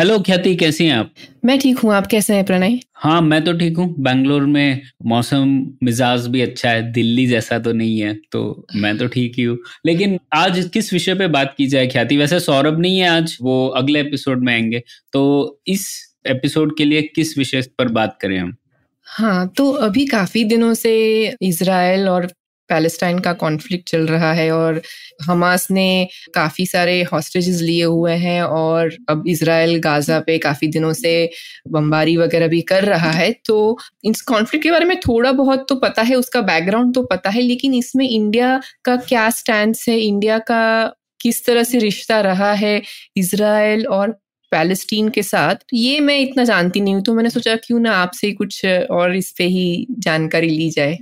Hello ख्याति कैसी हैं आप? मैं ठीक हूँ आप कैसे हैं प्रणय? हाँ मैं तो ठीक हूँ। बैंगलोर में मौसम मिजाज भी अच्छा है दिल्ली जैसा तो नहीं है तो मैं तो ठीक ही हूँ। लेकिन आज किस विषय पे बात की जाए ख्याति वैसे सौरभ नहीं है आज वो अगले एपिसोड में आएँगे। तो इस एपिसोड के लिए किस विषय पर बात करें हम? हाँ तो अभी काफ़ी दिनों से इसराइल और पैलेस्टाइन का कॉन्फ्लिक्ट चल रहा है और हमास ने काफ़ी सारे हॉस्टेजेस लिए हुए हैं और अब इसराइल गाज़ा पे काफ़ी दिनों से बमबारी वगैरह भी कर रहा है। तो इस कॉन्फ्लिक्ट के बारे में थोड़ा बहुत तो पता है, उसका बैकग्राउंड तो पता है, लेकिन इसमें इंडिया का क्या स्टैंड है? इंडिया का किस तरह से रिश्ता रहा है इसराइल और पैलेस्टीन के साथ? ये मैं इतना जानती नहीं हूँ तो मैंने सोचा क्यों ना आपसे कुछ और इस पे ही जानकारी ली जाए।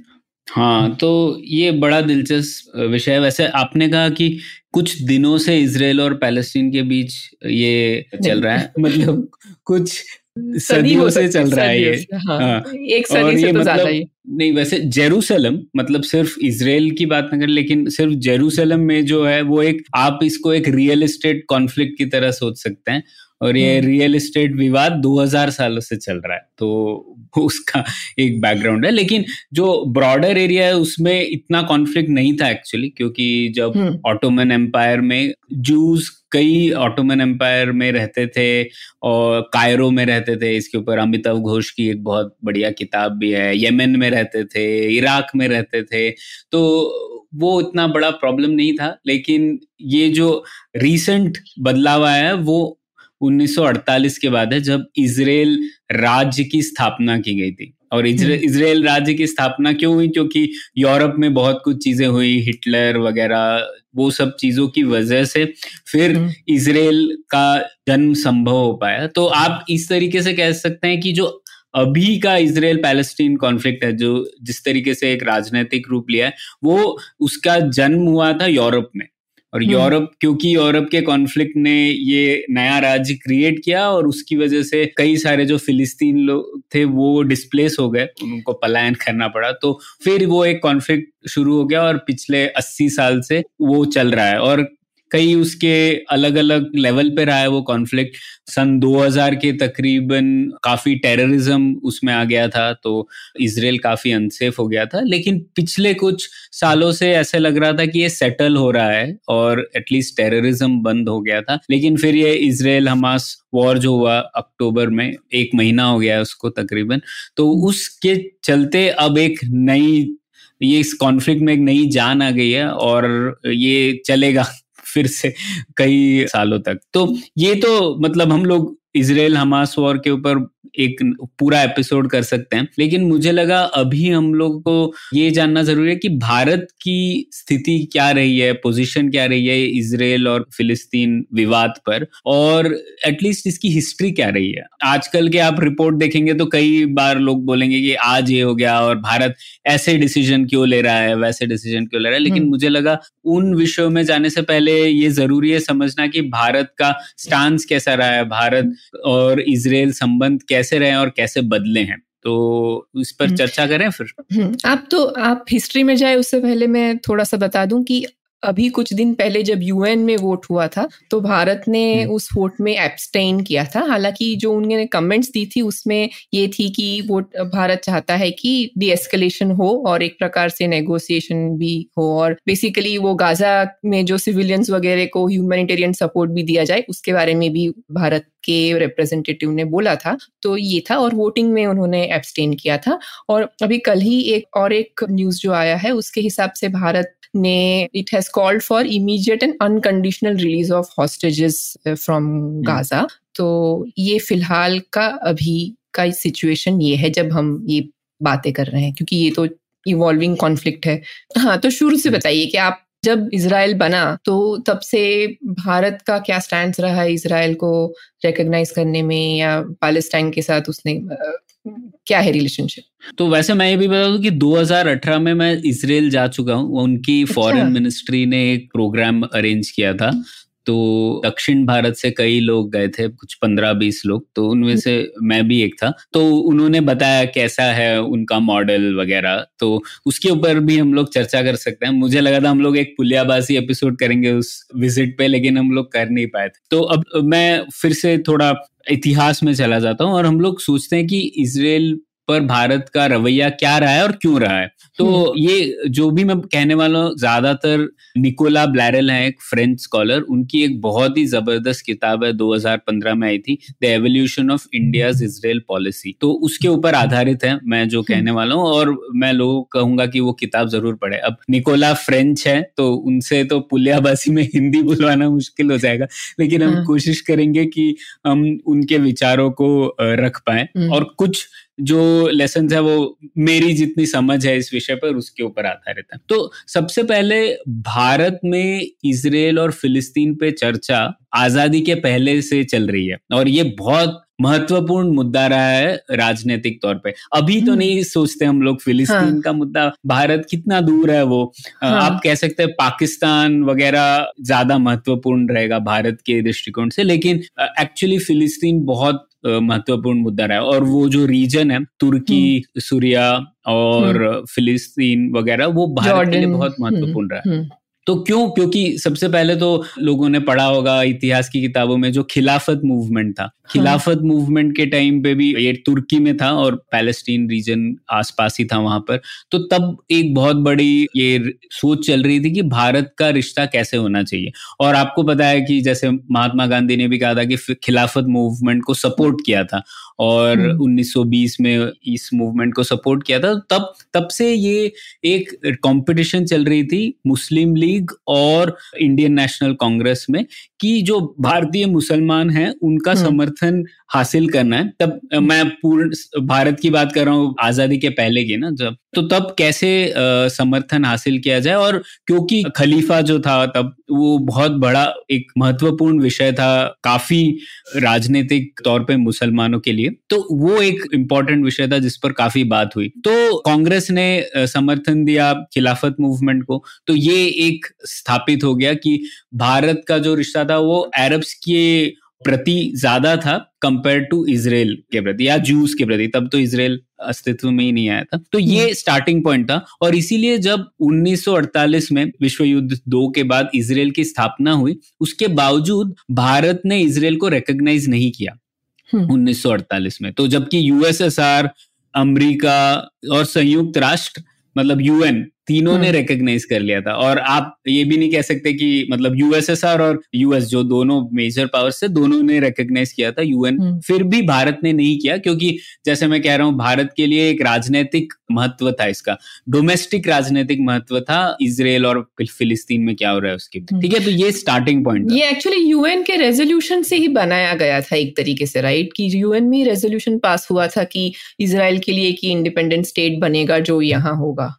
हाँ तो ये बड़ा दिलचस्प विषय है। वैसे आपने कहा कि कुछ दिनों से इसराइल और पैलेस्टीन के बीच ये चल रहा है। मतलब कुछ सदियों से चल रहा है ये। हाँ, हाँ, एक सदी से तो मतलब, ही। नहीं वैसे जेरूसलम मतलब सिर्फ़ इसराइल की बात न करें लेकिन सिर्फ़ जेरूसलम में जो है वो एक आप इसको एक रियल एस्टेट कॉन्फ्लिक्ट की तरह सोच सकते हैं। और ये रियल एस्टेट विवाद 2000 सालों से चल रहा है तो उसका एक बैकग्राउंड है। लेकिन जो ब्रॉडर एरिया है उसमें इतना कॉन्फ्लिक्ट नहीं था एक्चुअली क्योंकि जब ऑटोमन एम्पायर में जूस कई ऑटोमन एम्पायर में रहते थे और कायरो में रहते थे इसके ऊपर अमिताभ घोष की एक बहुत बढ़िया किताब भी है यमन में रहते थे इराक में रहते थे तो वो इतना बड़ा प्रॉब्लम नहीं था। लेकिन ये जो रीसेंट बदलाव आया है वो 1948 के बाद है जब इसराइल राज्य की स्थापना की गई थी और इसराइल हम्म। राज्य की स्थापना क्यों हुई क्योंकि यूरोप में बहुत कुछ चीज़ें हुई हिटलर वगैरह वो सब चीज़ों की वजह से फिर हम्म। इसराइल का जन्म संभव हो पाया तो आप इस तरीके से कह सकते हैं कि जो अभी का इसराइल पैलेस्टीन कॉन्फ्लिक्ट है जो जिस तरीके से एक राजनीतिक रूप लिया है वो उसका जन्म हुआ था यूरोप में और हम्म। यूरोप क्योंकि यूरोप के कॉन्फ्लिक्ट ने ये नया राज्य क्रिएट किया और उसकी वजह से कई सारे जो फिलिस्तीन लोग थे वो डिस्प्लेस हो गए। उनको पलायन करना पड़ा। तो फिर वो एक कॉन्फ्लिक्ट शुरू हो गया और पिछले 80 साल से वो चल रहा है। और कई उसके अलग अलग लेवल पे रहा है वो कॉन्फ्लिक्ट सन 2000 के तकरीबन काफ़ी टेररिज्म उसमें आ गया था तो इसराइल काफ़ी अनसेफ हो गया था। लेकिन पिछले कुछ सालों से ऐसे लग रहा था कि ये सेटल हो रहा है और एटलीस्ट टेररिज्म बंद हो गया था। लेकिन फिर ये इसराइल हमास वॉर जो हुआ अक्टूबर में, एक महीना हो गया उसको तकरीबन तो उसके चलते अब एक नई, ये इस कॉन्फ्लिक्ट में एक नई जान आ गई है और ये चलेगा। फिर से कई सालों तक। तो ये तो मतलब हम लोग इसराइल हमास वॉर के ऊपर एक पूरा एपिसोड कर सकते हैं। लेकिन मुझे लगा अभी हम लोग को ये जानना ज़रूरी है कि भारत की स्थिति क्या रही है पोजीशन क्या रही है इसराइल और फिलिस्तीन विवाद पर और एटलीस्ट इसकी हिस्ट्री क्या रही है। आजकल के आप रिपोर्ट देखेंगे तो कई बार लोग बोलेंगे कि आज ये हो गया और भारत ऐसे डिसीज़न क्यों ले रहा है वैसे डिसीज़न क्यों ले रहा है। लेकिन हम्म। मुझे लगा उन विषयों में जाने से पहले ये ज़रूरी है समझना कि भारत का स्टांस कैसा रहा है भारत और इसराइल संबंध कैसे रहे और कैसे बदले हैं? तो इस पर हम्म। चर्चा करें फिर। हम्म, आप तो आप हिस्ट्री में जाए उससे पहले मैं थोड़ा सा बता दूँ कि अभी कुछ दिन पहले जब यूएन में वोट हुआ था तो भारत ने हम्म। उस वोट में एब्सटेन किया था। हालाँकि जो उन्होंने कमेंट्स दी थी उसमें ये थी कि वो भारत चाहता है कि डी एस्केलेशन हो और एक प्रकार से नेगोशिएशन भी हो और बेसिकली वो गाजा में जो सिविलियंस वगैरह को ह्यूमैनिटेरियन सपोर्ट भी दिया जाए उसके बारे में भी भारत के रिप्रेजेंटेटिव ने बोला था। तो ये था और वोटिंग में उन्होंने एब्सटेन किया था। और अभी कल ही एक और एक न्यूज़ जो आया है उसके हिसाब से भारत ने it has called for immediate and unconditional release of hostages uh, from hmm. Gaza. तो ये फ़िलहाल का अभी का सिचुएशन ये है जब हम ये बातें कर रहे हैं क्योंकि ये तो इवॉल्विंग कॉन्फ्लिक्ट है हाँ तो शुरू से hmm. बताइए कि आप जब इसराइल बना तो तब से भारत का क्या स्टैंड रहा है इसराइल को रिकग्नाइज करने में या पालेस्टाइन के साथ उसने क्या है रिलेशनशिप तो वैसे मैं ये भी बता दूँ कि 2018 में मैं इसराइल जा चुका हूँ। उनकी फॉरेन अच्छा। मिनिस्ट्री ने एक प्रोग्राम अरेंज किया था। तो दक्षिण भारत से कई लोग गए थे, कुछ पंद्रह बीस लोग तो उनमें से मैं भी एक था। तो उन्होंने बताया कैसा है उनका मॉडल वगैरह तो उसके ऊपर भी हम लोग चर्चा कर सकते हैं। मुझे लगा था हम लोग एक पुलियाबासी एपिसोड करेंगे उस विज़िट पे, लेकिन हम लोग कर नहीं पाए थे। तो अब मैं फिर से थोड़ा इतिहास में चला जाता हूँ और हम लोग सोचते हैं कि इसराइल पर भारत का रवैया क्या रहा है और क्यों रहा है तो हम्म। ये जो भी मैं कहने वाला हूँ ज़्यादातर निकोला ब्लैरल है एक फ्रेंच स्कॉलर उनकी एक बहुत ही ज़बरदस्त किताब है 2015 में आई थी the evolution of India Israel policy तो उसके ऊपर आधारित है मैं जो हम्म। कहने वाला हूँ और मैं लोगों को कहूँगा कि वो किताब ज़रूर पढ़े अब निकोला फ्रेंच है तो उनसे तो पुलियाबासी में हिंदी बुलवाना मुश्किल हो जाएगा लेकिन हम हाँ। कोशिश करेंगे कि हम उनके विचारों को रख पाए हम्म। और कुछ जो लेसन है वो मेरी जितनी समझ है इस विषय पर उसके ऊपर आधारित है तो सबसे पहले भारत में इसराइल और फिलिस्तीन पे चर्चा आज़ादी के पहले से चल रही है और ये बहुत महत्वपूर्ण मुद्दा रहा है राजनीतिक तौर पे अभी तो हम्म। नहीं सोचते हम लोग फिलिस्तीन हाँ. का मुद्दा भारत कितना दूर है वो हाँ. आप कह सकते हैं पाकिस्तान वगैरह ज़्यादा महत्वपूर्ण रहेगा भारत के दृष्टिकोण से लेकिन एक्चुअली फिलिस्तीन बहुत महत्वपूर्ण मुद्दा रहा है। और वो जो रीजन है तुर्की सूर्या सूरिया और हम्म। फिलिस्तीन वगैरह वो भारत के लिए बहुत महत्वपूर्ण रहा है। तो क्यों? क्योंकि सबसे पहले तो लोगों ने पढ़ा होगा इतिहास की किताबों में जो खिलाफत मूवमेंट था। हाँ। खिलाफत मूवमेंट के टाइम पे भी ये तुर्की में था और पैलेस्टीन रीजन आसपास ही था वहाँ पर। तो तब एक बहुत बड़ी ये सोच चल रही थी कि भारत का रिश्ता कैसे होना चाहिए। और आपको पता है कि जैसे महात्मा गांधी ने भी कहा था कि खिलाफत मूवमेंट को सपोर्ट किया था और 1920 हम्म। में इस मूवमेंट को सपोर्ट किया था। तब तब से ये एक कंपटीशन चल रही थी। मुस्लिम लीग और इंडियन नेशनल कांग्रेस में कि जो भारतीय मुसलमान हैं उनका हम्म। समर्थन हासिल करना है। तब मैं पूर्ण भारत की बात कर रहा हूँ आज़ादी के पहले की ना जब। तो तब कैसे आ, समर्थन हासिल किया जाए? और क्योंकि खलीफा जो था तब वो बहुत बड़ा एक महत्वपूर्ण विषय था काफ़ी राजनीतिक तौर पे मुसलमानों के लिए। तो वो एक इम्पोर्टेंट विषय था जिस पर काफ़ी बात हुई। तो कांग्रेस ने समर्थन दिया खिलाफत मूवमेंट को। तो ये एक स्थापित हो गया कि भारत का जो रिश्ता था वो अरब्स के प्रति ज़्यादा था कंपेयर टू इसराइल के प्रति या जूस के प्रति तब तो इसराइल अस्तित्व में ही नहीं आया था तो ये स्टार्टिंग हम्म। पॉइंट था और इसीलिए जब 1948 में विश्व युद्ध दो के बाद इसराइल की स्थापना हुई उसके बावजूद भारत ने इसराइल को रिकग्नाइज नहीं किया 1948 हम्म। में तो जबकि यूएसएसआर अमेरिका और संयुक्त राष्ट्र मतलब यूएन तीनों ने रिकॉग्नाइज हम्म। कर लिया था और आप ये भी नहीं कह सकते कि मतलब यूएसएसआर और यूएस जो दोनों मेजर पावर से दोनों ने रिकग्नाइज किया था यूएन हम्म। फिर भी भारत ने नहीं किया क्योंकि जैसे मैं कह रहा हूँ भारत के लिए एक राजनीतिक महत्व था इसका डोमेस्टिक राजनीतिक महत्व था इसराइल और फिलिस्तीन में क्या हो रहा है उसके हम्म। ठीक है तो ये स्टार्टिंग पॉइंट ये एक्चुअली यूएन के रेजोल्यूशन से ही बनाया गया था एक तरीके से राइट कि यूएन में रेजोल्यूशन पास हुआ था कि इसराइल के लिए कि इंडिपेंडेंट स्टेट बनेगा जो यहाँ होगा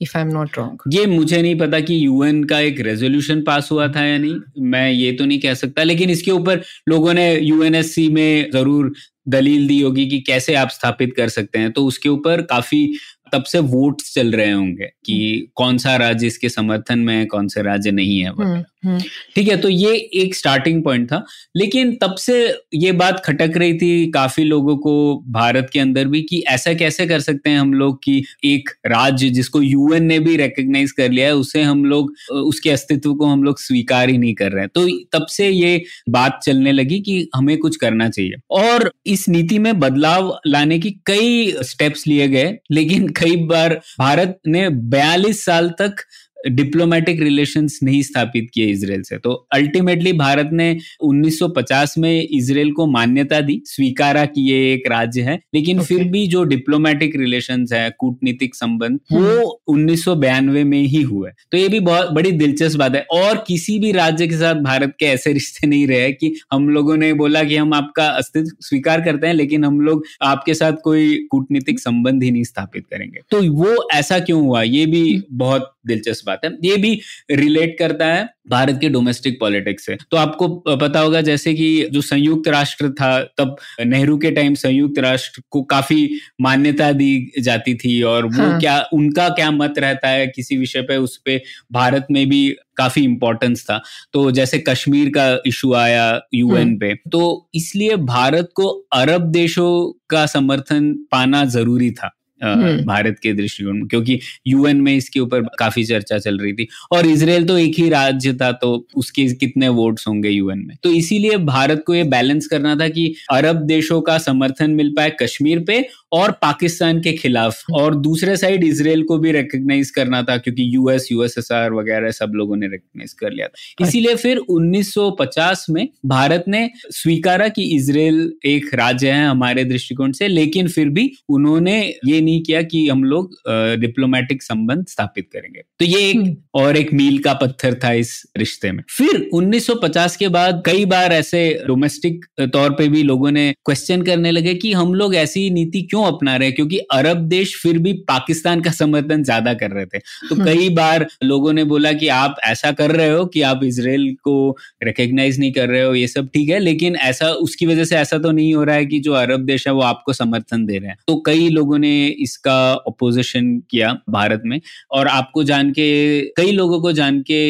if I am not wrong ये मुझे नहीं पता कि यूएन का एक रेजोल्यूशन पास हुआ था या नहीं। मैं ये तो नहीं कह सकता, लेकिन इसके ऊपर लोगों ने यूएनएससी में ज़रूर दलील दी होगी कि कैसे आप स्थापित कर सकते हैं। तो उसके ऊपर काफ़ी तब से वोट चल रहे होंगे कि हम्म। कौन सा राज्य इसके समर्थन में है कौन से राज्य नहीं है हम्म, हम्म। ठीक है तो ये एक स्टार्टिंग पॉइंट था लेकिन तब से ये बात खटक रही थी काफ़ी लोगों को भारत के अंदर भी कि ऐसा कैसे कर सकते हैं हम लोग कि एक राज्य जिसको यूएन ने भी रिकग्नाइज कर लिया है उसे हम लोग उसके अस्तित्व को हम लोग स्वीकार ही नहीं कर रहे हैं तो तब से ये बात चलने लगी कि हमें कुछ करना चाहिए और इस नीति में बदलाव लाने की कई स्टेप्स लिए गए लेकिन कई बार भारत ने बयालीस साल तक डिप्लोमेटिक रिलेशंस नहीं स्थापित किए इसराइल से। तो अल्टीमेटली भारत ने 1950 में इसराइल को मान्यता दी स्वीकारा कि ये एक राज्य है। लेकिन okay. फिर भी जो डिप्लोमेटिक रिलेशंस है कूटनीतिक संबंध hmm. वो उन्नीस में ही हुए। तो ये भी बहुत बड़ी दिलचस्प बात है। और किसी भी राज्य के साथ भारत के ऐसे रिश्ते नहीं रहे कि हम लोगों ने बोला कि हम आपका अस्तित्व स्वीकार करते हैं लेकिन हम लोग आपके साथ कोई कूटनीतिक संबंध ही नहीं स्थापित करेंगे। तो वो ऐसा क्यों हुआ? ये भी hmm. बहुत दिलचस्प बात है ये भी रिलेट करता है भारत के डोमेस्टिक पॉलिटिक्स से तो आपको पता होगा जैसे कि जो संयुक्त राष्ट्र था तब नेहरू के टाइम संयुक्त राष्ट्र को काफ़ी मान्यता दी जाती थी और वो हाँ. क्या उनका क्या मत रहता है किसी विषय पे उस पर भारत में भी काफ़ी इंपॉर्टेंस था तो जैसे कश्मीर का इशू आया यूएन हम्म। पे तो इसलिए भारत को अरब देशों का समर्थन पाना ज़रूरी था। भारत के दृष्टिकोण में क्योंकि यूएन में इसके ऊपर काफ़ी चर्चा चल रही थी। और इसराइल तो एक ही राज्य था तो उसके कितने वोट्स होंगे यूएन में? तो इसीलिए भारत को ये बैलेंस करना था कि अरब देशों का समर्थन मिल पाए कश्मीर पे और पाकिस्तान के खिलाफ और दूसरे साइड इसराइल को भी रिकग्नाइज करना था क्योंकि यूएस यूएसएसआर वगैरह सब लोगों ने रिकग्नाइज कर लिया था। इसीलिए फिर 1950 में भारत ने स्वीकारा कि इसराइल एक राज्य है हमारे दृष्टिकोण से लेकिन फिर भी उन्होंने ये नहीं किया कि हम लोग डिप्लोमेटिक संबंध स्थापित करेंगे तो ये एक हम्म। और एक मील का पत्थर था इस रिश्ते में फिर 1950 के बाद कई बार ऐसे डोमेस्टिक तौर पे भी लोगों ने क्वेश्चन करने लगे कि हम लोग ऐसी नीति क्यों क्यों अपना रहे क्योंकि अरब देश फिर भी पाकिस्तान का समर्थन ज़्यादा कर रहे थे तो हम्म। कई बार लोगों ने बोला कि आप ऐसा कर रहे हो कि आप इसराइल को रिकग्नाइज नहीं कर रहे हो ये सब ठीक है लेकिन ऐसा उसकी वजह से ऐसा तो नहीं हो रहा है कि जो अरब देश है वो आपको समर्थन दे रहे हैं तो कई लोगों ने इसका अपोजिशन किया भारत में और आपको जान के कई लोगों को जान के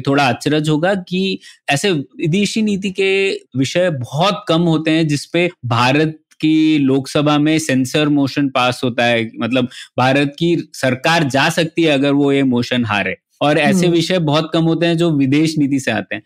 थोड़ा अचरज होगा कि ऐसे विदेशी नीति के विषय बहुत कम होते हैं जिसपे भारत की लोकसभा में सेंसर मोशन पास होता है मतलब भारत की सरकार जा सकती है अगर वो ये मोशन हारे। और ऐसे हम्म। विषय बहुत कम होते हैं जो विदेश नीति से आते हैं।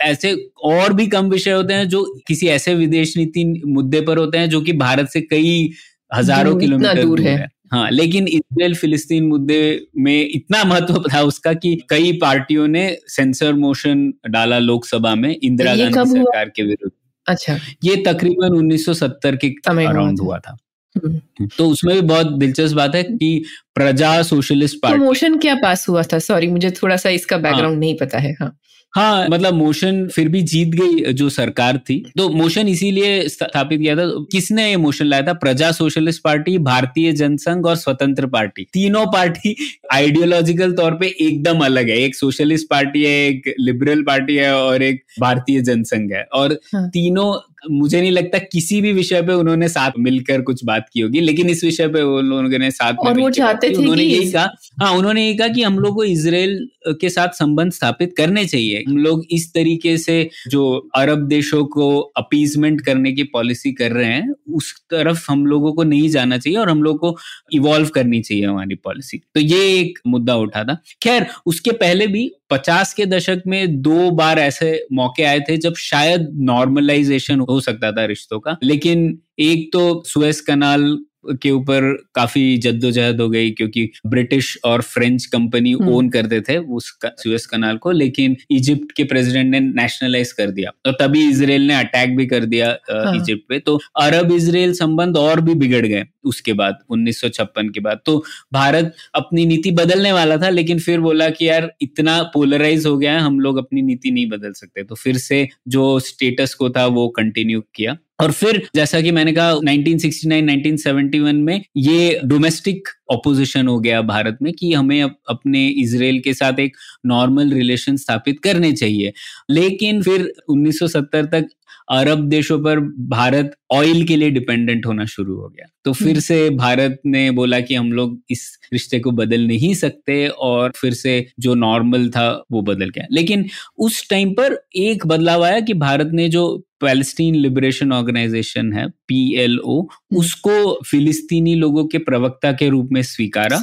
ऐसे और भी कम विषय होते हैं जो किसी ऐसे विदेश नीति मुद्दे पर होते हैं जो कि भारत से कई हज़ारों किलोमीटर दूर है। हाँ। लेकिन इसराइल फिलिस्तीन मुद्दे में इतना महत्व था उसका कि कई पार्टियों ने सेंसर मोशन डाला लोकसभा में इंदिरा गांधी सरकार के विरुद्ध। अच्छा। ये तकरीबन 1970 के अराउंड हुआ था। हम्म। तो उसमें भी बहुत दिलचस्प बात है कि प्रजा सोशलिस्ट पार्टी तो मोशन क्या पास हुआ था? सॉरी मुझे थोड़ा सा इसका बैकग्राउंड हाँ, नहीं पता है हाँ। हाँ। मतलब मोशन फिर भी जीत गई जो सरकार थी। तो मोशन इसीलिए स्थापित किया था। किसने ये मोशन लाया था? प्रजा सोशलिस्ट पार्टी भारतीय जनसंघ और स्वतंत्र पार्टी। तीनों पार्टी आइडियोलॉजिकल तौर पे एकदम अलग है। एक सोशलिस्ट पार्टी है एक लिबरल पार्टी है और एक भारतीय जनसंघ है। और हाँ. तीनों मुझे नहीं लगता किसी भी विषय पे उन्होंने साथ मिलकर कुछ बात की होगी लेकिन इस विषय पे उन लोगों ने साथ और वो चाहते थे उन्होंने यही कहा हाँ उन्होंने यही कहा कि हम लोग को इसराइल के साथ संबंध स्थापित करने चाहिए। हम लोग इस तरीके से जो अरब देशों को अपीजमेंट करने की पॉलिसी कर रहे हैं उस तरफ़ हम लोगों को नहीं जाना चाहिए और हम लोग को इवॉल्व करनी चाहिए हमारी पॉलिसी तो ये एक मुद्दा उठा था। खैर उसके पहले भी पचास के दशक में दो बार ऐसे मौके आए थे जब शायद नॉर्मलाइजेशन हो सकता था रिश्तों का। लेकिन एक तो सुएस कनाल के ऊपर काफ़ी जद्दोजहद हो गई क्योंकि ब्रिटिश और फ्रेंच कंपनी ओन हम्म। करते थे उस सुएस कनाल को लेकिन इजिप्ट के प्रेसिडेंट ने नेशनलाइज कर दिया। तो तभी इसराइल ने अटैक भी कर दिया हाँ। इजिप्ट पे। तो अरब इसराइल संबंध और भी बिगड़ गए उसके बाद 1956 के बाद। तो भारत अपनी नीति बदलने वाला था लेकिन फिर बोला कि यार इतना पोलराइज हो गया है हम लोग अपनी नीति नहीं बदल सकते। तो फिर से जो स्टेटस को था वो कंटिन्यू किया। और फिर जैसा कि मैंने कहा 1969 1971 में ये डोमेस्टिक ऑपोजिशन हो गया भारत में कि हमें अपने इसराइल के साथ एक नॉर्मल रिलेशन स्थापित करने चाहिए। लेकिन फिर 1970 तक अरब देशों पर भारत ऑयल के लिए डिपेंडेंट होना शुरू हो गया। तो फिर हम्म। से भारत ने बोला कि हम लोग इस रिश्ते को बदल नहीं सकते और फिर से जो नॉर्मल था वो बदल गया। लेकिन उस टाइम पर एक बदलाव आया कि भारत ने जो पैलेस्टीन लिबरेशन ऑर्गेनाइजेशन है पीएलओ। उसको फिलिस्तीनी लोगों के प्रवक्ता के रूप में स्वीकारा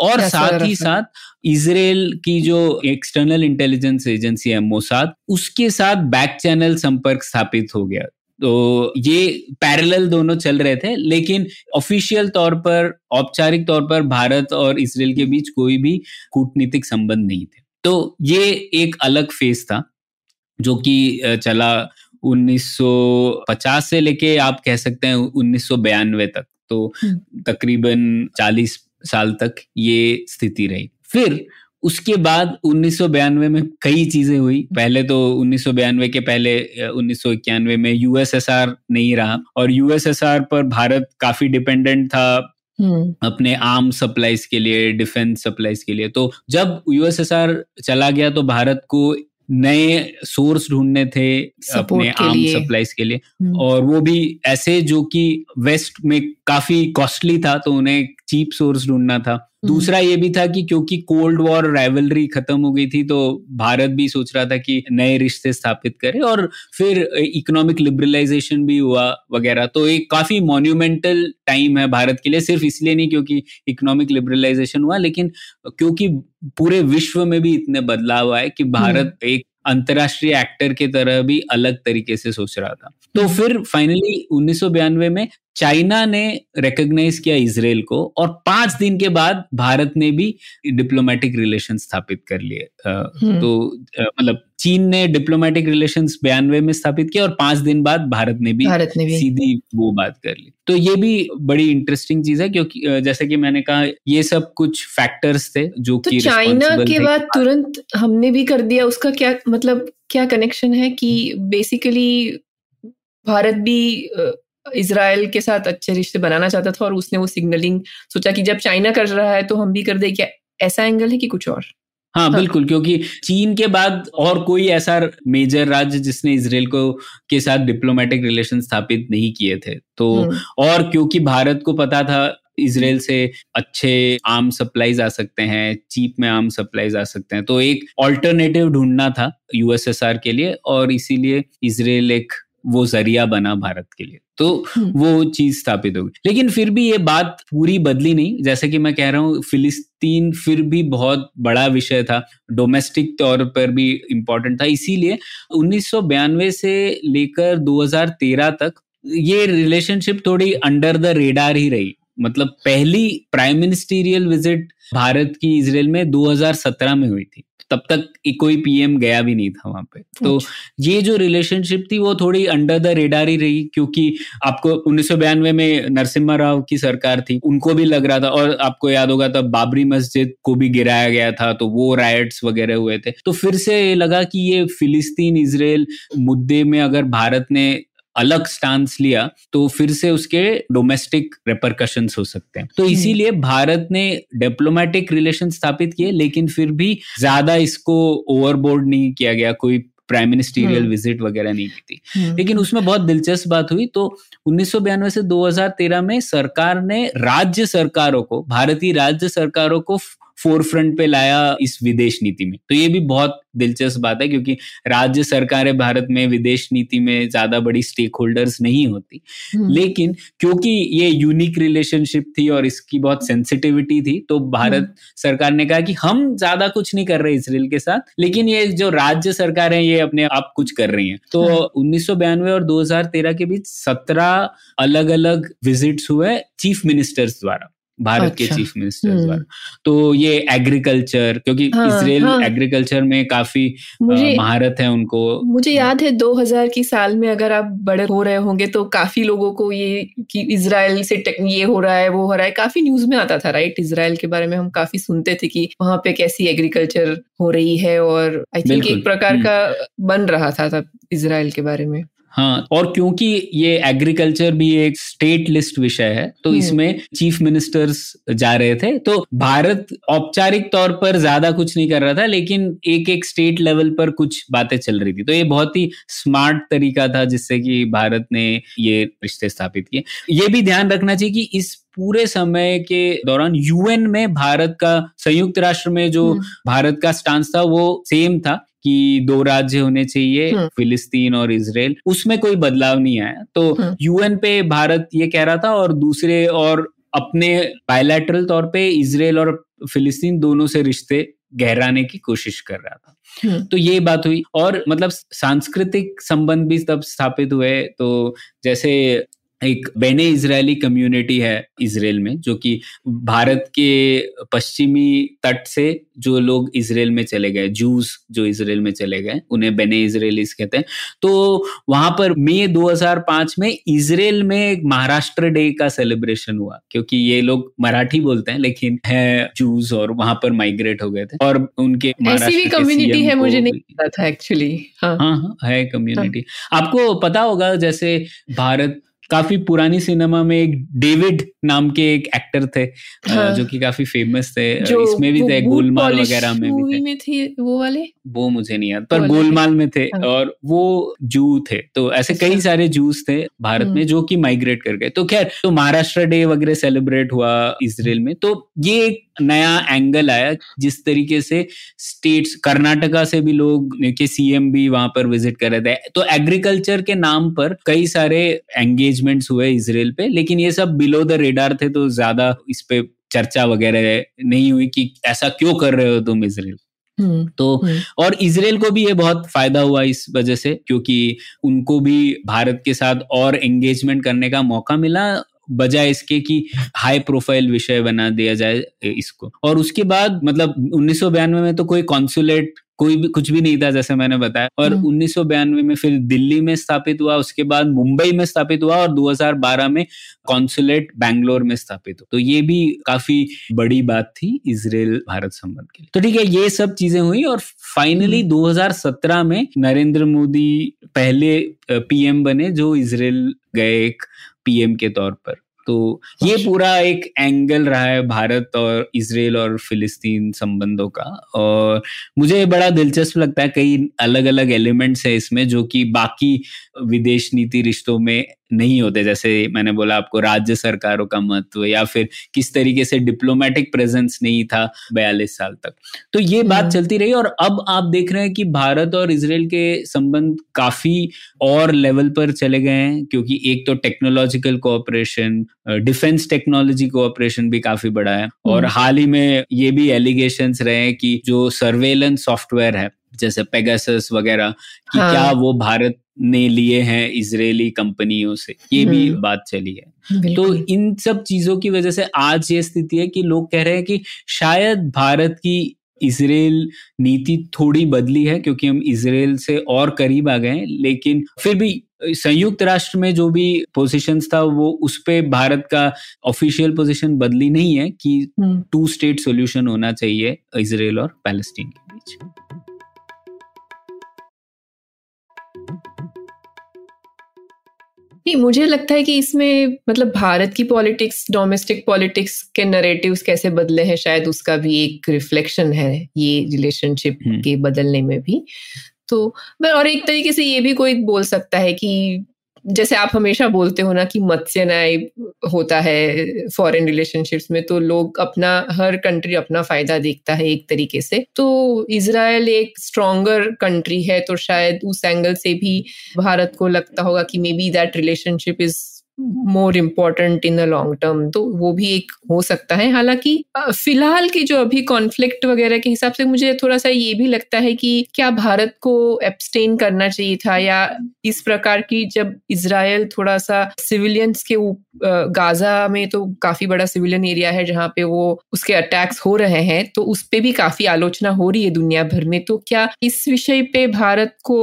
और साथ ही साथ इसराइल की जो एक्सटर्नल इंटेलिजेंस एजेंसी है मोसाद उसके साथ बैक चैनल संपर्क स्थापित हो गया। तो ये पैरेलल दोनों चल रहे थे लेकिन ऑफिशियल तौर पर औपचारिक तौर पर भारत और इसराइल के बीच कोई भी कूटनीतिक संबंध नहीं थे। तो ये एक अलग फ़ेज़ था जो कि चला 1950 से लेके आप कह सकते हैं उन्नीस तक। तो हम्म। तकरीबन 40 साल तक ये स्थिति रही। फिर उसके बाद उन्नीस में कई चीज़ें हुई। पहले तो उन्नीस के पहले उन्नीस सौ इक्यानवे में यूएसएसआर नहीं रहा और यूएसएसआर पर भारत काफ़ी डिपेंडेंट था हम्म। अपने आर्म सप्लाईज के लिए डिफेंस सप्लाईज के लिए। तो जब यूएसएसआर चला गया तो भारत को नए सोर्स ढूँढने थे अपने आम आर्म सप्लाईज के लिए। हम्म, और वो भी ऐसे जो कि वेस्ट में काफ़ी कॉस्टली था तो उन्हें चीप सोर्स ढूंढना था। दूसरा ये भी था कि क्योंकि कोल्ड वॉर राइवलरी खत्म हो गई थी तो भारत भी सोच रहा था कि नए रिश्ते स्थापित करे और फिर इकोनॉमिक लिबरलाइजेशन भी हुआ वगैरह। तो एक काफ़ी मॉन्यूमेंटल टाइम है भारत के लिए सिर्फ़ इसलिए नहीं क्योंकि इकोनॉमिक लिबरलाइजेशन हुआ लेकिन क्योंकि पूरे विश्व में भी इतने बदलाव आए कि भारत एक अंतरराष्ट्रीय एक्टर के तरह भी अलग तरीके से सोच रहा था। तो हम्म। फिर फाइनली उन्नीस में चाइना ने रिकॉग्नाइज किया इसराइल को और पाँच दिन के बाद भारत ने भी डिप्लोमेटिक रिलेशन स्थापित कर लिए। हम्म। तो मतलब चीन ने डिप्लोमेटिक रिलेशन बयानवे में स्थापित किया और पाँच दिन बाद भारत ने भी भारत ने भी। सीधी वो बात कर ली। तो ये भी बड़ी इंटरेस्टिंग चीज़ है क्योंकि जैसे कि मैंने कहा ये सब कुछ फैक्टर्स थे जो तो कि चाइना के बाद तुरंत हमने भी कर दिया उसका क्या मतलब क्या कनेक्शन है कि बेसिकली भारत भी इजराइल के साथ अच्छे रिश्ते बनाना चाहता था और उसने वो सिग्नलिंग सोचा कि जब चाइना कर रहा है तो हम भी कर दे। क्या ऐसा एंगल है कि कुछ और? हाँ हाँ। बिल्कुल क्योंकि चीन के बाद और कोई ऐसा मेजर राज्य जिसने इसराइल को के साथ डिप्लोमेटिक रिलेशन स्थापित नहीं किए थे। तो हम्म, और क्योंकि भारत को पता था इसराइल से अच्छे आर्म सप्लाईज आ सकते हैं चीप में आर्म सप्लाईज आ सकते हैं तो एक ऑल्टरनेटिव ढूंढना था यूएसएसआर के लिए और इसीलिए इसराइल एक वो ज़रिया बना भारत के लिए। तो हम्म। वो चीज़ स्थापित होगी लेकिन फिर भी ये बात पूरी बदली नहीं। जैसे कि मैं कह रहा हूँ फिलिस्तीन फिर भी बहुत बड़ा विषय था। डोमेस्टिक तौर पर भी इम्पोर्टेंट था। इसीलिए उन्नीस से लेकर 2013 तक ये रिलेशनशिप थोड़ी अंडर द रेडार ही रही। मतलब पहली प्राइम मिनिस्टीरियल विज़िट भारत की इसराइल में 2017 में हुई थी। तब तक कोई पीएम गया भी नहीं था वहाँ पे। तो ये जो रिलेशनशिप थी वो थोड़ी अंडर द रेडार ही रही क्योंकि आपको उन्नीस में नरसिम्हा राव की सरकार थी उनको भी लग रहा था और आपको याद होगा तब बाबरी मस्जिद को भी गिराया गया था तो वो रायट्स वगैरह हुए थे। तो फिर से लगा कि ये फिलिस्तीन इसराइल मुद्दे में अगर भारत ने अलग स्टांस लिया तो फिर से उसके डोमेस्टिक रेपरकशंस हो सकते हैं। तो इसीलिए भारत ने डिप्लोमेटिक रिलेशन स्थापित किए लेकिन फिर भी ज़्यादा इसको ओवरबोर्ड नहीं किया गया कोई प्राइम मिनिस्टीरियल हम्म। विज़िट वगैरह नहीं की थी। हम्म, लेकिन उसमें बहुत दिलचस्प बात हुई तो उन्नीस से 2013 में सरकार ने राज्य सरकारों को भारतीय राज्य सरकारों को फोर फ्रंट पे लाया इस विदेश नीति में। तो ये भी बहुत दिलचस्प बात है क्योंकि राज्य सरकारें भारत में विदेश नीति में ज़्यादा बड़ी स्टेक होल्डर्स नहीं होती। हम्म, लेकिन क्योंकि ये यूनिक रिलेशनशिप थी और इसकी बहुत सेंसिटिविटी थी तो भारत सरकार ने कहा कि हम ज़्यादा कुछ नहीं कर रहे इसराइल के साथ लेकिन ये जो राज्य सरकार है ये अपने आप कुछ कर रही है। तो हाँ। उन्नीस और 2013 के बीच 17 अलग अलग विजिट्स हुए चीफ मिनिस्टर्स द्वारा। भारत अच्छा, के। चीफ मिनिस्टर्स हम्म। तो ये एग्रीकल्चर क्योंकि हाँ, इसराइल हाँ। एग्रीकल्चर में काफ़ी महारत है उनको मुझे याद है 2000 की साल में अगर आप बड़े हो रहे होंगे तो काफ़ी लोगों को ये कि इसराइल से ये हो रहा है वो हो रहा है काफ़ी न्यूज़ में आता था राइट इसराइल के बारे में हम काफ़ी सुनते थे कि वहाँ पे कैसी एग्रीकल्चर हो रही है और आई थिंक एक प्रकार हम्म। का बन रहा था तब इसराइल के बारे में हाँ और क्योंकि ये एग्रीकल्चर भी एक स्टेट लिस्ट विषय है तो हम्म। इसमें चीफ मिनिस्टर्स जा रहे थे तो भारत औपचारिक तौर पर ज़्यादा कुछ नहीं कर रहा था लेकिन एक एक स्टेट लेवल पर कुछ बातें चल रही थी। तो ये बहुत ही स्मार्ट तरीका था जिससे कि भारत ने ये रिश्ते स्थापित किए। ये भी ध्यान रखना चाहिए कि इस पूरे समय के दौरान यूएन में भारत का संयुक्त राष्ट्र में जो हम्म, भारत का स्टांस था वो सेम था। कि दो राज्य होने चाहिए हम्म। फिलिस्तीन और इसराइल उसमें कोई बदलाव नहीं आया। तो हम्म। यूएन पे भारत ये कह रहा था और दूसरे और अपने बायलैटरल तौर पे इसराइल और फिलिस्तीन दोनों से रिश्ते गहराने की कोशिश कर रहा था। हम्म, तो ये बात हुई और मतलब सांस्कृतिक संबंध भी तब स्थापित हुए। तो जैसे एक बेने इजरायली कम्युनिटी है इसराइल में जो कि भारत के पश्चिमी तट से जो लोग इसराइल में चले गए जूस जो इसराइल में चले गए उन्हें बेने इजराइलीज कहते हैं। तो वहाँ पर मई 2005 में इसराइल में एक महाराष्ट्र डे का सेलिब्रेशन हुआ क्योंकि ये लोग मराठी बोलते हैं लेकिन है जूस और वहाँ पर माइग्रेट हो गए थे और उनके ऐसी कम्युनिटी है मुझे नहीं पता था एक्चुअली हाँ। हाँ हाँ है कम्युनिटी आपको पता होगा जैसे भारत काफ़ी पुरानी सिनेमा में एक डेविड नाम के एक एक्टर थे हाँ, जो कि काफ़ी फ़ेमस थे इसमें भी थे गोलमाल वगैरह में भी थे, में थे वो वाले? वो मुझे नहीं याद पर गोलमाल में थे हाँ। और वो जू थे। तो ऐसे कई अच्छा। सारे जूस थे भारत में हम्म। जो कि माइग्रेट कर गए। तो खैर तो महाराष्ट्र डे वगैरह सेलिब्रेट हुआ इसराइल में। तो ये एक नया एंगल आया जिस तरीके से स्टेट्स कर्नाटका से भी लोग के सीएम भी वहाँ पर विज़िट कर रहे थे। तो एग्रीकल्चर के नाम पर कई सारे एंगेजमेंट्स हुए इसराइल पे लेकिन ये सब बिलो द रेडार थे तो ज़्यादा इस पे चर्चा वगैरह नहीं हुई कि ऐसा क्यों कर रहे हो तुम इसराइल हम्म, तो हम्म। और इसराइल को भी ये बहुत फ़ायदा हुआ इस वजह से क्योंकि उनको भी भारत के साथ और एंगेजमेंट करने का मौका मिला। बजाय इसके कि हाई प्रोफ़ाइल विषय बना दिया जाए इसको। और उसके बाद मतलब उन्नीस में तो कोई कॉन्सुलेट कोई भी कुछ भी नहीं था जैसे मैंने बताया और हम्म। उन्नीस में फिर दिल्ली में स्थापित हुआ उसके बाद मुंबई में स्थापित हुआ और 2012 में कॉन्सुलेट बैंगलोर में स्थापित हुआ तो ये भी काफ़ी बड़ी बात थी इसराइल भारत संबंध के लिए तो ठीक है ये सब चीज़ें हुई और फाइनली 2017 हम्म। में नरेंद्र मोदी पहले पीएम बने जो इसराइल गए एक पीएम के तौर पर तो ये अच्छा। पूरा एक एंगल रहा है भारत और इसराइल और फिलिस्तीन संबंधों का और मुझे बड़ा दिलचस्प लगता है कई अलग अलग एलिमेंट्स है इसमें जो कि बाकी विदेश नीति रिश्तों में नहीं होते जैसे मैंने बोला आपको राज्य सरकारों का महत्व या फिर किस तरीके से डिप्लोमेटिक प्रेजेंस नहीं था बयालीस साल तक तो ये बात हम्म। चलती रही और अब आप देख रहे हैं कि भारत और इसराइल के संबंध काफ़ी और लेवल पर चले गए हैं क्योंकि एक तो technological cooperation defence technology cooperation भी काफ़ी बड़ा है और हम्म। हाल ही में ये भी एलिगेशन रहे हैं कि जो सर्वेलेंस सॉफ्टवेयर है जैसे पेगासस वगैरह कि हाँ. क्या वो भारत ने लिए हैं इजरायली कंपनियों से ये भी हम्म। बात चली है तो इन सब चीज़ों की वजह से आज ये स्थिति है कि लोग कह रहे हैं कि शायद भारत की इसराइल नीति थोड़ी बदली है क्योंकि हम इसराइल से और करीब आ गए लेकिन फिर भी संयुक्त राष्ट्र में जो भी पोजीशन था वो उस पे भारत का ऑफिशियल पोजीशन बदली नहीं है कि टू स्टेट सोल्यूशन होना चाहिए इसराइल और पैलेस्टीन के बीच। नहीं मुझे लगता है कि इसमें मतलब भारत की पॉलिटिक्स डोमेस्टिक पॉलिटिक्स के नरेटिव्स कैसे बदले हैं शायद उसका भी एक रिफ्लेक्शन है ये रिलेशनशिप हम्म। के बदलने में भी। तो और एक तरीके से ये भी कोई बोल सकता है कि जैसे आप हमेशा बोलते हो ना कि मत्स्य न्याय होता है फॉरेन रिलेशनशिप्स में तो लोग अपना, हर कंट्री अपना फ़ायदा देखता है एक तरीके से। तो इसराइल एक स्ट्रॉन्गर कंट्री है तो शायद उस एंगल से भी भारत को लगता होगा कि maybe that relationship is more important in the long term तो वो भी एक हो सकता है। हालाँकि फ़िलहाल के जो अभी कॉन्फ्लिक्ट वगैरह के हिसाब से मुझे थोड़ा सा ये भी लगता है कि क्या भारत को एब्सटेन करना चाहिए था या इस प्रकार की जब इसराइल थोड़ा सा सिविलियंस के गाजा में तो काफ़ी बड़ा सिविलियन एरिया है जहाँ पे वो उसके अटैक्स हो रहे हैं तो उस पर भी काफ़ी आलोचना हो रही है दुनिया भर में। तो क्या इस विषय पे भारत को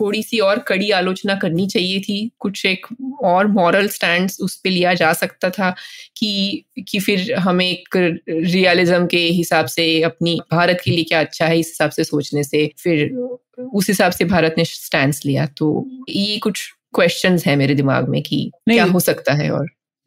थोड़ी सी और कड़ी आलोचना करनी चाहिए थी? कुछ एक और मॉरल स्टैंड उस पर लिया जा सकता था कि कि फिर हमें एक रियलिज्म के हिसाब से अपनी भारत के लिए क्या अच्छा है इस हिसाब से सोचने से फिर उस हिसाब से भारत ने स्टैंड लिया। तो ये कुछ क्वेश्चंस है मेरे दिमाग में कि क्या हो सकता है और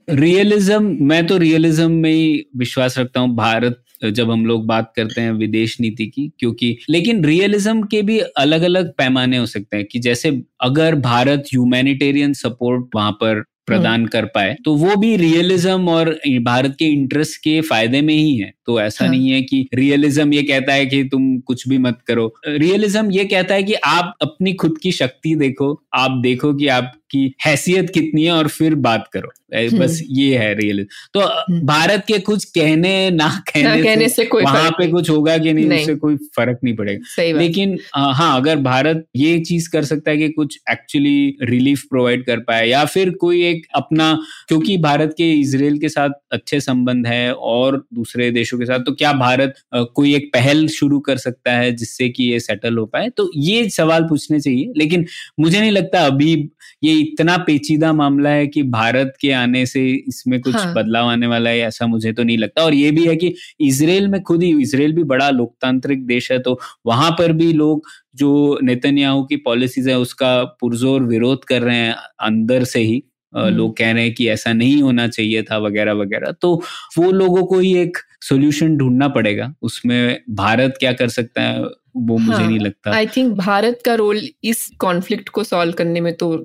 रियलिज्म मैं तो रियलिज्म में ही विश्वास रखता हूँ। भारत जब हम लोग बात करते हैं विदेश नीति की क्योंकि लेकिन रियलिज्म के भी अलग अलग पैमाने हो सकते हैं कि जैसे अगर भारत ह्यूमैनिटेरियन सपोर्ट वहाँ पर प्रदान कर पाए तो वो भी रियलिज्म और भारत के इंटरेस्ट के फ़ायदे में ही है तो ऐसा हाँ. नहीं है कि रियलिज्म ये कहता है कि तुम कुछ भी मत करो रियलिज्म ये कहता है कि आप अपनी खुद की शक्ति देखो आप देखो कि आप की हैसियत कितनी है और फिर बात करो। हम्म। बस ये है रियल तो हम्म। भारत के कुछ कहने ना कहने, ना कहने से, से कोई वहाँ पे कुछ होगा कि नहीं, नहीं। उससे कोई फ़र्क नहीं पड़ेगा। लेकिन हाँ अगर भारत ये चीज़ कर सकता है कि कुछ एक्चुअली रिलीफ प्रोवाइड कर पाए या फिर कोई एक अपना क्योंकि भारत के इसराइल के साथ अच्छे संबंध है और दूसरे देशों के साथ तो क्या भारत कोई एक पहल शुरू कर सकता है जिससे कि ये सेटल हो पाए? तो ये सवाल पूछने चाहिए। लेकिन मुझे नहीं लगता अभी ये इतना पेचीदा मामला है कि भारत के आने से इसमें कुछ हाँ. बदलाव आने वाला है ऐसा मुझे तो नहीं लगता। और ये भी है कि इसराइल में खुद ही इसराइल भी बड़ा लोकतांत्रिक देश है तो वहाँ पर भी लोग जो नेतन्याहू की पॉलिसीज़ है उसका पुरजोर विरोध कर रहे हैं अंदर से ही। लोग कह रहे हैं कि ऐसा नहीं होना चाहिए था वगैरह वगैरह। तो वो लोगों को ही एक सोल्यूशन ढूंढना पड़ेगा। उसमें भारत क्या कर सकता है? वो मुझे हाँ, नहीं लगता। आई थिंक भारत का रोल इस कॉन्फ्लिक्ट को सॉल्व करने में तो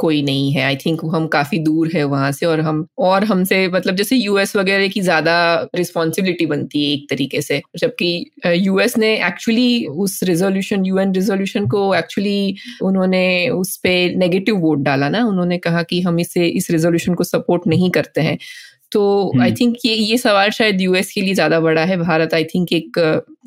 कोई नहीं है। आई थिंक हम काफ़ी दूर है वहाँ से और हम और हमसे मतलब जैसे यूएस वगैरह की ज़्यादा रिस्पॉन्सिबिलिटी बनती है एक तरीके से जबकि यूएस ने एक्चुअली उस रेजोल्यूशन यूएन रेजोल्यूशन को एक्चुअली उन्होंने उस पर नेगेटिव वोट डाला ना। उन्होंने कहा कि हम इसे इस रेजोल्यूशन को सपोर्ट नहीं करते हैं। तो आई थिंक हम्म। ये ये सवाल शायद यूएस के लिए ज़्यादा बड़ा है भारत आई थिंक एक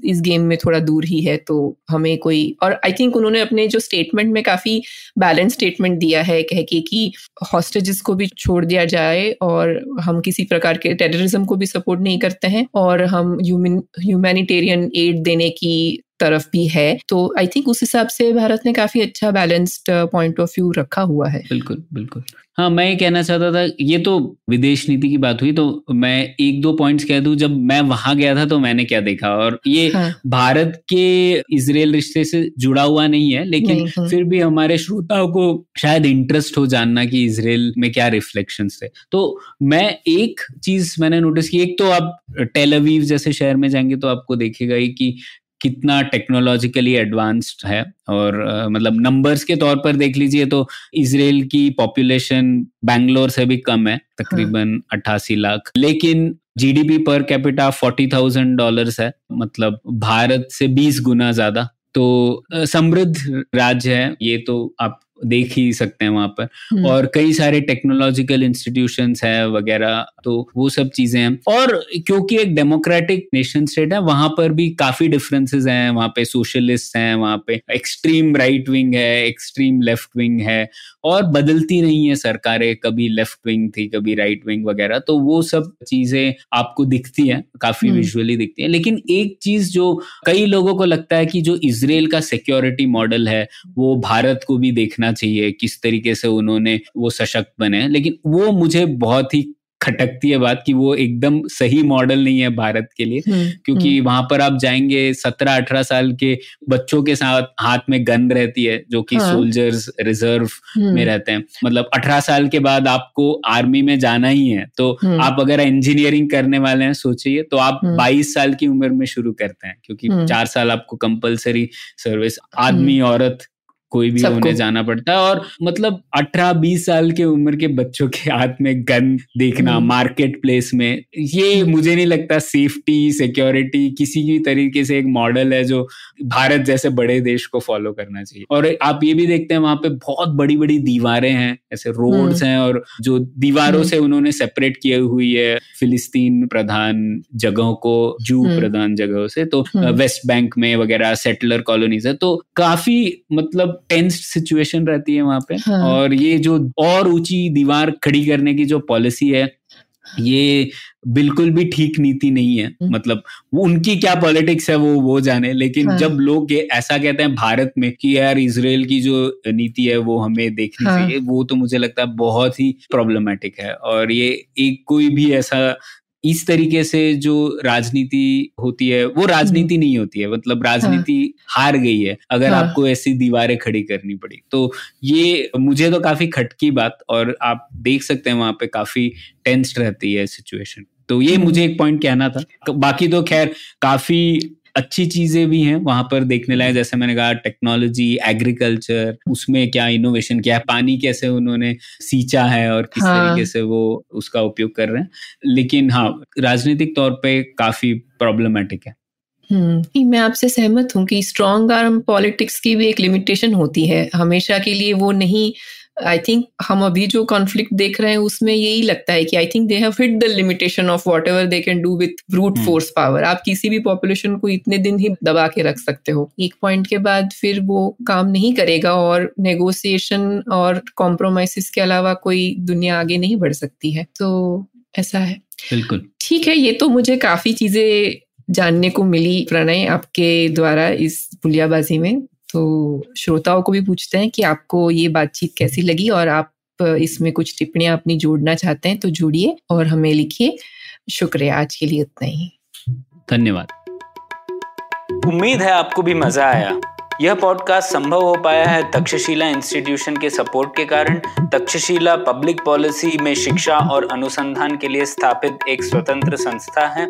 इस गेम में थोड़ा दूर ही है तो हमें कोई और आई थिंक उन्होंने अपने जो स्टेटमेंट में काफ़ी बैलेंस स्टेटमेंट दिया है कह के कि हॉस्टेजेस को भी छोड़ दिया जाए और हम किसी प्रकार के टेररिज्म को भी सपोर्ट नहीं करते हैं और हम ह्यूमैनिटेरियन एड देने की तरफ़ भी है। तो आई थिंक उस हिसाब से भारत ने काफ़ी अच्छा बैलेंस्ड पॉइंट ऑफ़ व्यू रखा हुआ है। बिल्कुल बिल्कुल। हाँ मैं ये कहना चाहता था ये तो विदेश नीति की बात हुई तो मैं एक दो पॉइंट्स कह दूँ जब मैं वहाँ गया था तो मैंने क्या देखा? और ये हाँ. भारत के इसराइल रिश्ते से जुड़ा हुआ नहीं है लेकिन नहीं, हाँ. फिर भी हमारे श्रोताओं को शायद इंटरेस्ट हो जानना कि इसराइल में क्या रिफ्लेक्शन थे। तो मैं एक चीज़ मैंने नोटिस की एक तो आप टेलवीव जैसे शहर में जाएँगे तो आपको देखेगा ही कि कितना टेक्नोलॉजिकली एडवांस्ड है और uh, मतलब नंबर्स के तौर पर देख लीजिए तो इसराइल की पॉपुलेशन बैंगलोर से भी कम है तकरीबन हाँ। अट्ठासी लाख लेकिन GDP per capita forty thousand dollar है मतलब भारत से बीस गुना ज़्यादा तो समृद्ध राज्य है ये तो आप देख ही सकते हैं वहाँ पर हम्म। और कई सारे टेक्नोलॉजिकल इंस्टीट्यूशन है वगैरह तो वो सब चीज़ें हैं और क्योंकि एक डेमोक्रेटिक नेशन स्टेट है वहाँ पर भी काफ़ी डिफरेंसेस हैं वहाँ पे सोशलिस्ट हैं वहाँ पे एक्सट्रीम राइट विंग है एक्सट्रीम लेफ़्ट विंग है और बदलती नहीं है सरकारें कभी लेफ़्ट विंग थी कभी राइट विंग वगैरह तो वो सब चीज़ें आपको दिखती हैं काफ़ी विजुअली हम्म। दिखती हैं लेकिन एक चीज़ जो कई लोगों को लगता है कि जो इसराइल का सिक्योरिटी मॉडल है वो भारत को भी देखना चाहिए किस तरीके से उन्होंने वो सशक्त बने लेकिन वो मुझे बहुत ही खटकती है बात कि वो एकदम सही मॉडल नहीं है भारत के लिए हम्म, क्योंकि हम्म। वहाँ पर आप जाएँगे सत्रह अठारह साल के बच्चों के साथ हाथ में गन रहती है जो कि हाँ, सोल्जर्स रिज़र्व हम्म। में रहते हैं। मतलब अठारह साल के बाद आपको आर्मी में जाना ही है तो आप अगर इंजीनियरिंग करने वाले हैं सोचिए तो आप बाईस साल की उम्र में शुरू करते हैं क्योंकि चार साल आपको कंपलसरी सर्विस आदमी औरत कोई भी होने जाना पड़ता है और मतलब 18-20 साल के उम्र के बच्चों के हाथ में गन देखना मार्केट हम्म। प्लेस में ये हम्म। मुझे नहीं लगता सेफ्टी सिक्योरिटी किसी भी तरीके से एक मॉडल है जो भारत जैसे बड़े देश को फॉलो करना चाहिए और आप ये भी देखते हैं वहाँ पे बहुत बड़ी बड़ी दीवारें हैं ऐसे रोड्स हम्म। हैं और जो दीवारों से उन्होंने सेपरेट किए हुई है फिलिस्तीन प्रधान जगहों को जू प्रधान जगहों से तो वेस्ट बैंक में वगैरह सेटलर कॉलोनीज है तो काफ़ी मतलब टेंस्ड सिचुएशन रहती है वहाँ पे हाँ. और ये जो और ऊँची दीवार खड़ी करने की जो पॉलिसी है ये बिल्कुल भी ठीक नीति नहीं है हम्म। मतलब वो उनकी क्या पॉलिटिक्स है वो वो जाने लेकिन हाँ. जब लोग ये ऐसा कहते हैं भारत में कि यार इसराइल की जो नीति है वो हमें देखनी हाँ. चाहिए वो तो मुझे लगता है बहुत ही प्रॉब्लमेटिक है और ये एक कोई भी ऐसा इस तरीके से जो राजनीति होती है वो राजनीति नहीं होती है मतलब राजनीति हाँ. हार गई है अगर हाँ. आपको ऐसी दीवारें खड़ी करनी पड़ी तो ये मुझे तो काफ़ी खटकी बात और आप देख सकते हैं वहाँ पे काफ़ी टेंस्ड रहती है सिचुएशन तो ये हम्म। मुझे एक पॉइंट कहना था बाकी तो खैर काफ़ी अच्छी चीज़ें भी हैं वहाँ पर देखने लायक जैसे मैंने कहा टेक्नोलॉजी एग्रीकल्चर उसमें क्या इनोवेशन क्या है पानी कैसे उन्होंने सींचा है और किस हाँ. तरीके से वो उसका उपयोग कर रहे हैं। लेकिन हाँ राजनीतिक तौर पे काफ़ी प्रॉब्लमेटिक है। हम्म मैं आपसे सहमत हूँ कि स्ट्रॉन्ग आर्म पॉलिटिक्स की भी एक लिमिटेशन होती है। हमेशा के लिए वो नहीं आई थिंक हम अभी जो कॉन्फ्लिक्ट देख रहे हैं उसमें यही लगता है कि I think they have hit the limitation of whatever they can do with brute force power आप किसी भी पॉपुलेशन को इतने दिन ही दबा के रख सकते हो। एक पॉइंट के बाद फिर वो काम नहीं करेगा और नेगोशिएशन और कॉम्प्रोमाइसिस के अलावा कोई दुनिया आगे नहीं बढ़ सकती है। तो ऐसा है। बिल्कुल। ठीक है ये तो मुझे काफ़ी चीज़ें जानने को मिली प्रणय आपके द्वारा इस पुलियाबाजी में। तो श्रोताओं को भी पूछते हैं कि आपको ये बातचीत कैसी लगी और आप इसमें कुछ टिप्पणियाँ अपनी जोड़ना चाहते हैं तो जोड़िए और हमें लिखिए। शुक्रिया आज के लिए इतना ही। धन्यवाद। उम्मीद है आपको भी मज़ा आया। यह पॉडकास्ट संभव हो पाया है तक्षशिला इंस्टीट्यूशन के सपोर्ट के कारण। तक्षशिला पब्लिक पॉलिसी में शिक्षा और अनुसंधान के लिए स्थापित एक स्वतंत्र संस्था है।